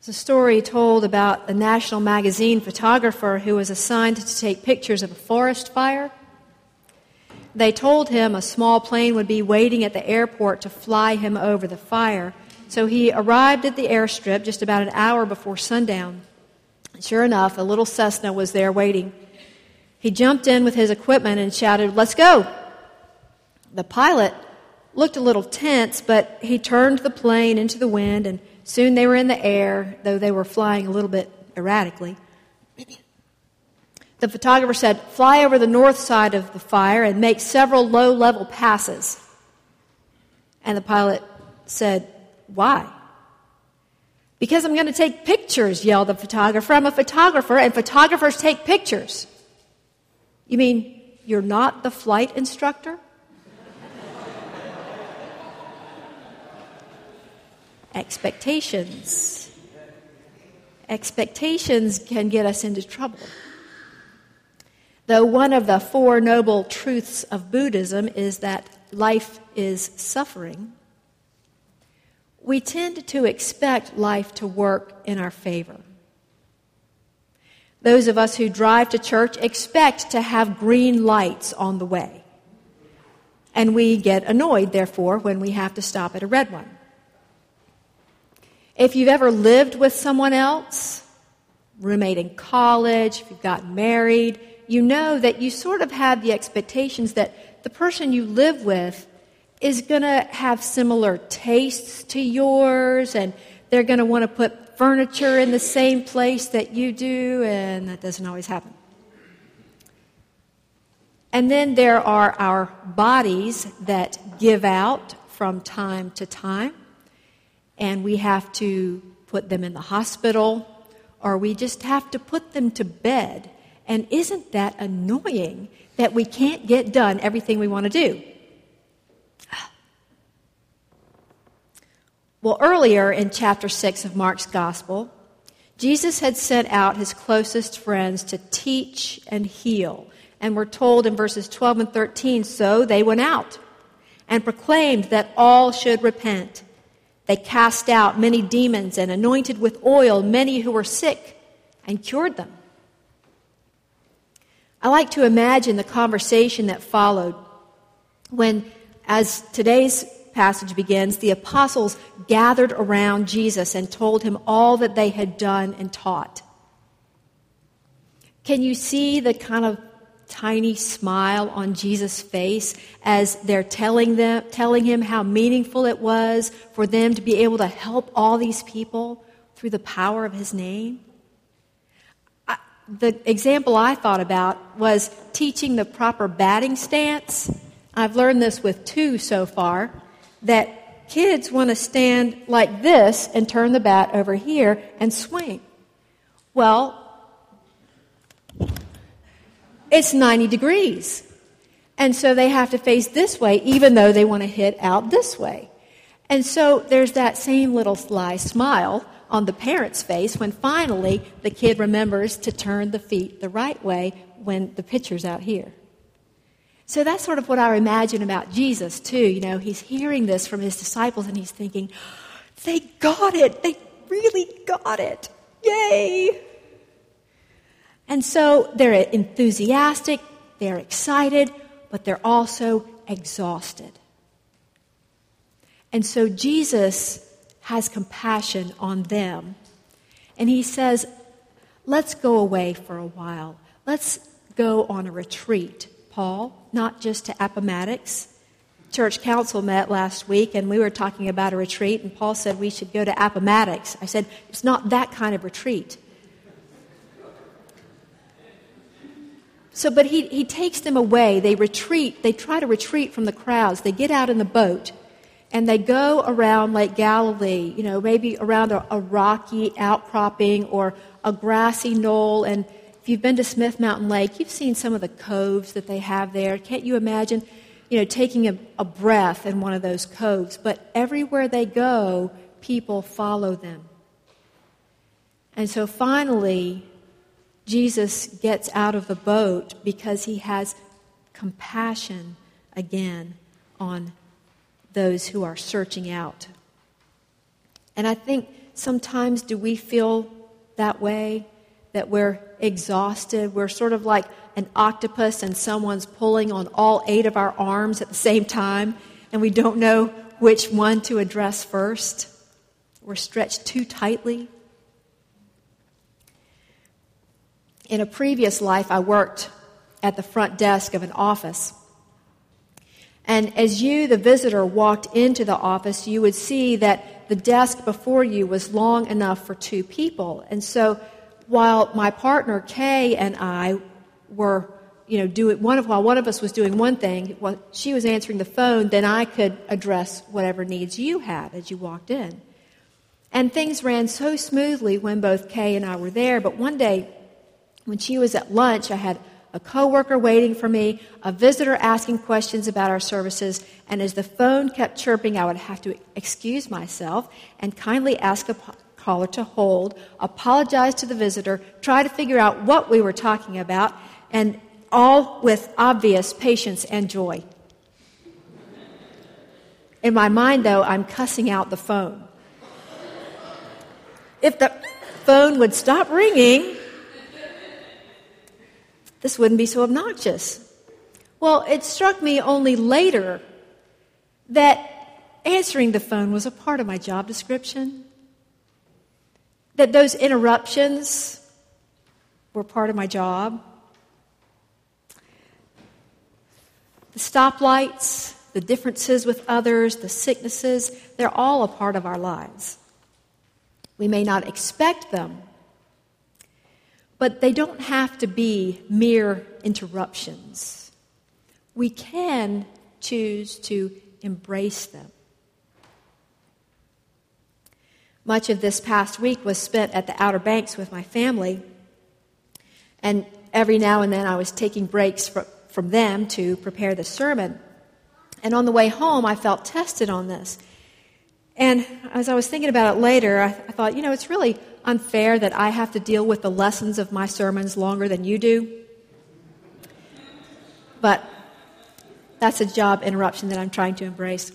There's a story told about a national magazine photographer who was assigned to take pictures of a forest fire. They told him a small plane would be waiting at the airport to fly him over the fire. So he arrived at the airstrip just about an hour before sundown. Sure enough, a little Cessna was there waiting. He jumped in with his equipment and shouted, Let's go! The pilot looked a little tense, but he turned the plane into the wind, and soon they were in the air, though they were flying a little bit erratically. The photographer said, Fly over the north side of the fire and make several low level passes. And the pilot said, Why? Because I'm going to take pictures, yelled the photographer. I'm a photographer, and photographers take pictures. You mean you're not the flight instructor? Expectations. Expectations can get us into trouble. Though one of the four noble truths of Buddhism is that life is suffering, we tend to expect life to work in our favor. Those of us who drive to church expect to have green lights on the way. And we get annoyed, therefore, when we have to stop at a red one. If you've ever lived with someone else, roommate in college, if you've gotten married, you know that you sort of have the expectations that the person you live with is going to have similar tastes to yours and they're going to want to put furniture in the same place that you do, and that doesn't always happen. And then there are our bodies that give out from time to time, and we have to put them in the hospital, or we just have to put them to bed and isn't that annoying that we can't get done everything we want to do? Well, earlier in chapter 6 of Mark's Gospel, Jesus had sent out his closest friends to teach and heal. And we're told in verses 12 and 13 so they went out and proclaimed that all should repent. They cast out many demons and anointed with oil many who were sick and cured them. I like to imagine the conversation that followed when, as today's passage begins, the apostles gathered around Jesus and told him all that they had done and taught. Can you see the kind of tiny smile on Jesus' face as they're telling them telling him how meaningful it was for them to be able to help all these people through the power of his name? the example I thought about was teaching the proper batting stance. I've learned this with two so far that kids want to stand like this and turn the bat over here and swing. Well, it's 90 degrees. And so they have to face this way, even though they want to hit out this way. And so there's that same little sly smile on the parent's face when finally the kid remembers to turn the feet the right way when the pitcher's out here. So that's sort of what I imagine about Jesus, too. You know, he's hearing this from his disciples and he's thinking, they got it. They really got it. Yay. And so they're enthusiastic, they're excited, but they're also exhausted. And so Jesus has compassion on them. And he says, Let's go away for a while. Let's go on a retreat, Paul, not just to Appomattox. Church council met last week and we were talking about a retreat, and Paul said we should go to Appomattox. I said, It's not that kind of retreat. So, but he, he takes them away. They retreat. They try to retreat from the crowds. They get out in the boat and they go around Lake Galilee, you know, maybe around a, a, rocky outcropping or a grassy knoll. And if you've been to Smith Mountain Lake, you've seen some of the coves that they have there. Can't you imagine, you know, taking a, a breath in one of those coves? But everywhere they go, people follow them. And so finally, Jesus gets out of the boat because he has compassion again on those who are searching out. And I think sometimes do we feel that way? That we're exhausted? We're sort of like an octopus and someone's pulling on all eight of our arms at the same time, and we don't know which one to address first. We're stretched too tightly. In a previous life, I worked at the front desk of an office. And as you, the visitor, walked into the office, you would see that the desk before you was long enough for two people. And so while my partner Kay and I were, you know, doing one of while one of us was doing one thing, while she was answering the phone, then I could address whatever needs you had as you walked in. And things ran so smoothly when both Kay and I were there, but one day when she was at lunch, I had a coworker waiting for me, a visitor asking questions about our services, and as the phone kept chirping, I would have to excuse myself and kindly ask a caller to hold, apologize to the visitor, try to figure out what we were talking about, and all with obvious patience and joy. In my mind, though, I'm cussing out the phone. If the phone would stop ringing, this wouldn't be so obnoxious. Well, it struck me only later that answering the phone was a part of my job description, that those interruptions were part of my job. The stoplights, the differences with others, the sicknesses, they're all a part of our lives. We may not expect them, but they don't have to be mere interruptions. We can choose to embrace them. Much of this past week was spent at the Outer Banks with my family, and every now and then I was taking breaks from from them to prepare the sermon. And on the way home, I felt tested on this. And as I was thinking about it later, I, I thought, you know, it's really unfair that I have to deal with the lessons of my sermons longer than you do. But that's a job interruption that I'm trying to embrace.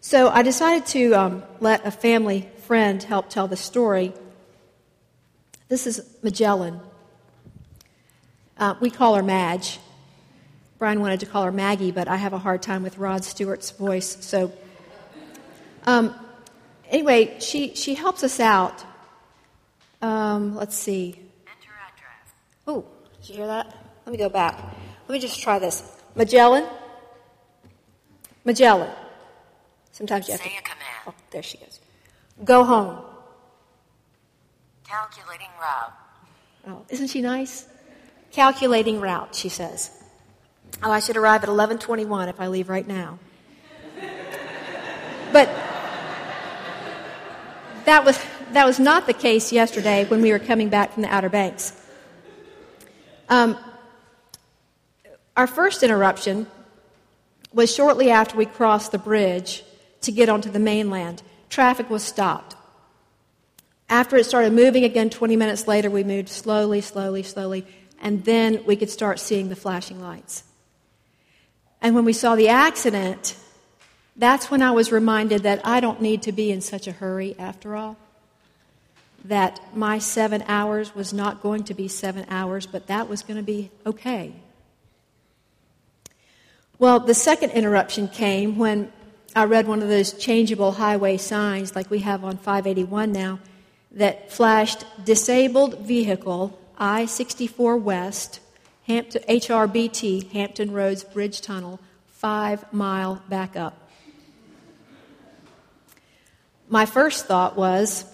So I decided to um, let a family friend help tell the story. This is Magellan. Uh, we call her Madge. Brian wanted to call her Maggie, but I have a hard time with Rod Stewart's voice. So, um, anyway, she, she helps us out. Um, let's see. Enter address. Oh, did you hear that? Let me go back. Let me just try this. Magellan? Magellan. Sometimes you have Say to. a command. Oh, there she goes. Go home. Calculating route. Oh, isn't she nice? Calculating route, she says. Oh, I should arrive at 11:21 if I leave right now. But that was, that was not the case yesterday when we were coming back from the Outer Banks. Um, our first interruption was shortly after we crossed the bridge to get onto the mainland. Traffic was stopped. After it started moving again 20 minutes later, we moved slowly, slowly, slowly, and then we could start seeing the flashing lights. And when we saw the accident, that's when I was reminded that I don't need to be in such a hurry after all. That my seven hours was not going to be seven hours, but that was going to be okay. Well, the second interruption came when I read one of those changeable highway signs like we have on 581 now that flashed disabled vehicle I 64 West, Hampton, HRBT, Hampton Roads Bridge Tunnel, five mile backup. My first thought was,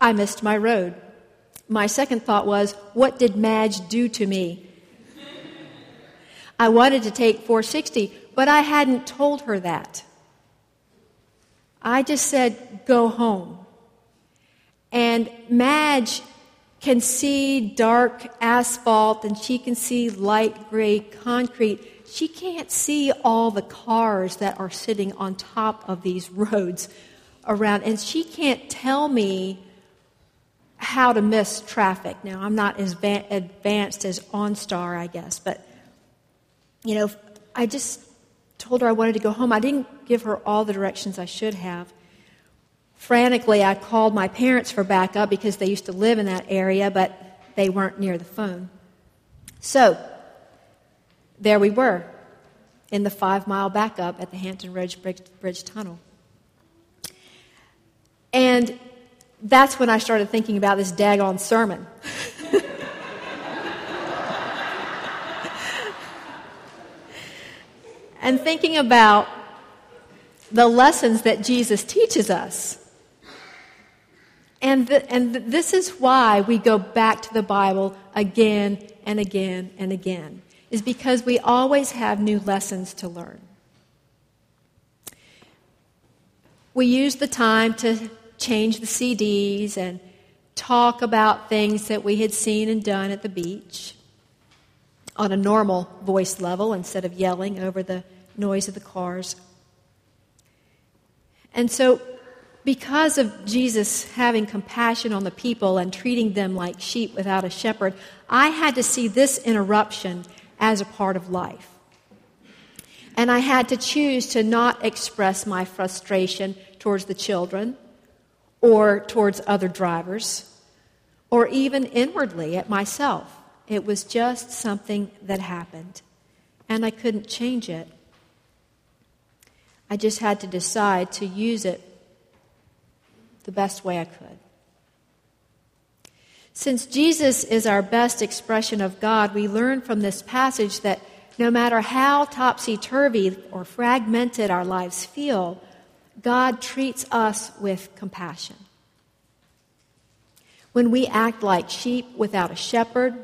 I missed my road. My second thought was, what did Madge do to me? I wanted to take 460, but I hadn't told her that. I just said, go home. And Madge can see dark asphalt and she can see light gray concrete. She can't see all the cars that are sitting on top of these roads around, and she can't tell me how to miss traffic. Now, I'm not as va- advanced as OnStar, I guess, but you know, I just told her I wanted to go home. I didn't give her all the directions I should have. Frantically, I called my parents for backup because they used to live in that area, but they weren't near the phone. So, there we were in the five mile backup at the Hampton Roads Bridge, Bridge Tunnel. And that's when I started thinking about this daggone sermon. and thinking about the lessons that Jesus teaches us. And, the, and the, this is why we go back to the Bible again and again and again, is because we always have new lessons to learn. We use the time to change the CDs and talk about things that we had seen and done at the beach on a normal voice level instead of yelling over the noise of the cars. And so because of Jesus having compassion on the people and treating them like sheep without a shepherd, I had to see this interruption as a part of life. And I had to choose to not express my frustration towards the children or towards other drivers or even inwardly at myself. It was just something that happened, and I couldn't change it. I just had to decide to use it the best way I could. Since Jesus is our best expression of God, we learn from this passage that no matter how topsy turvy or fragmented our lives feel, God treats us with compassion. When we act like sheep without a shepherd,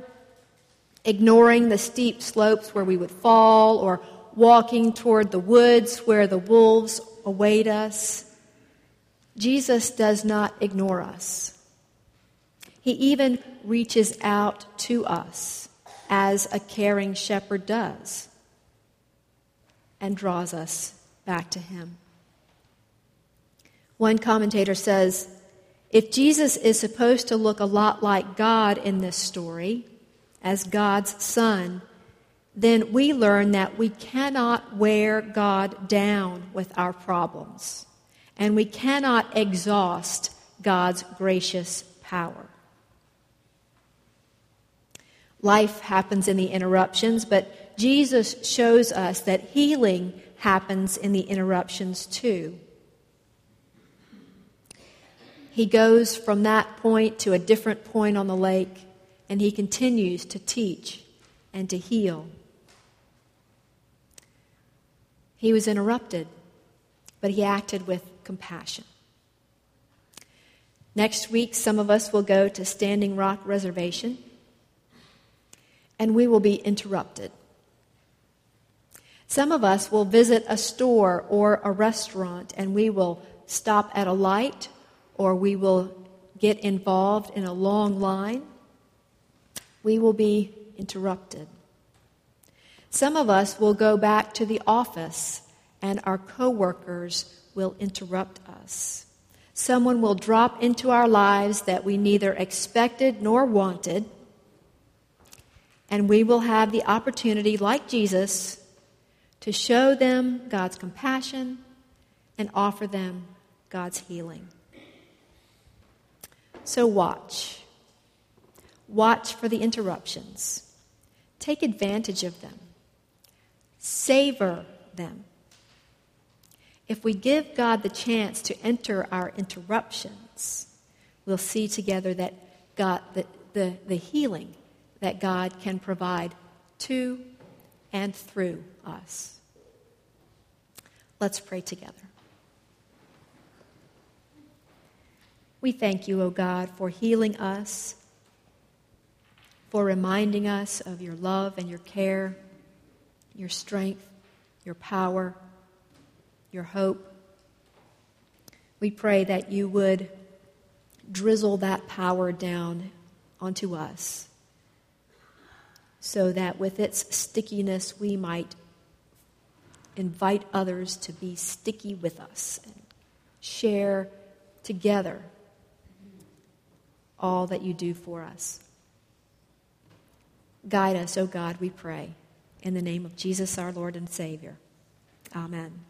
ignoring the steep slopes where we would fall, or walking toward the woods where the wolves await us, Jesus does not ignore us. He even reaches out to us as a caring shepherd does and draws us back to him. One commentator says if Jesus is supposed to look a lot like God in this story, as God's son, then we learn that we cannot wear God down with our problems and we cannot exhaust God's gracious power. Life happens in the interruptions, but Jesus shows us that healing happens in the interruptions too. He goes from that point to a different point on the lake, and he continues to teach and to heal. He was interrupted, but he acted with compassion. Next week, some of us will go to Standing Rock Reservation and we will be interrupted. Some of us will visit a store or a restaurant and we will stop at a light or we will get involved in a long line. We will be interrupted. Some of us will go back to the office and our coworkers will interrupt us. Someone will drop into our lives that we neither expected nor wanted, and we will have the opportunity, like Jesus, to show them God's compassion and offer them God's healing. So watch. Watch for the interruptions. Take advantage of them. Savor them if we give God the chance to enter our interruptions, we'll see together that God, the, the, the healing that God can provide to and through us. Let's pray together. We thank you, O God, for healing us, for reminding us of your love and your care, your strength, your power your hope. We pray that you would drizzle that power down onto us so that with its stickiness we might invite others to be sticky with us and share together all that you do for us. Guide us, O oh God, we pray. In the name of Jesus, our Lord and Savior. Amen.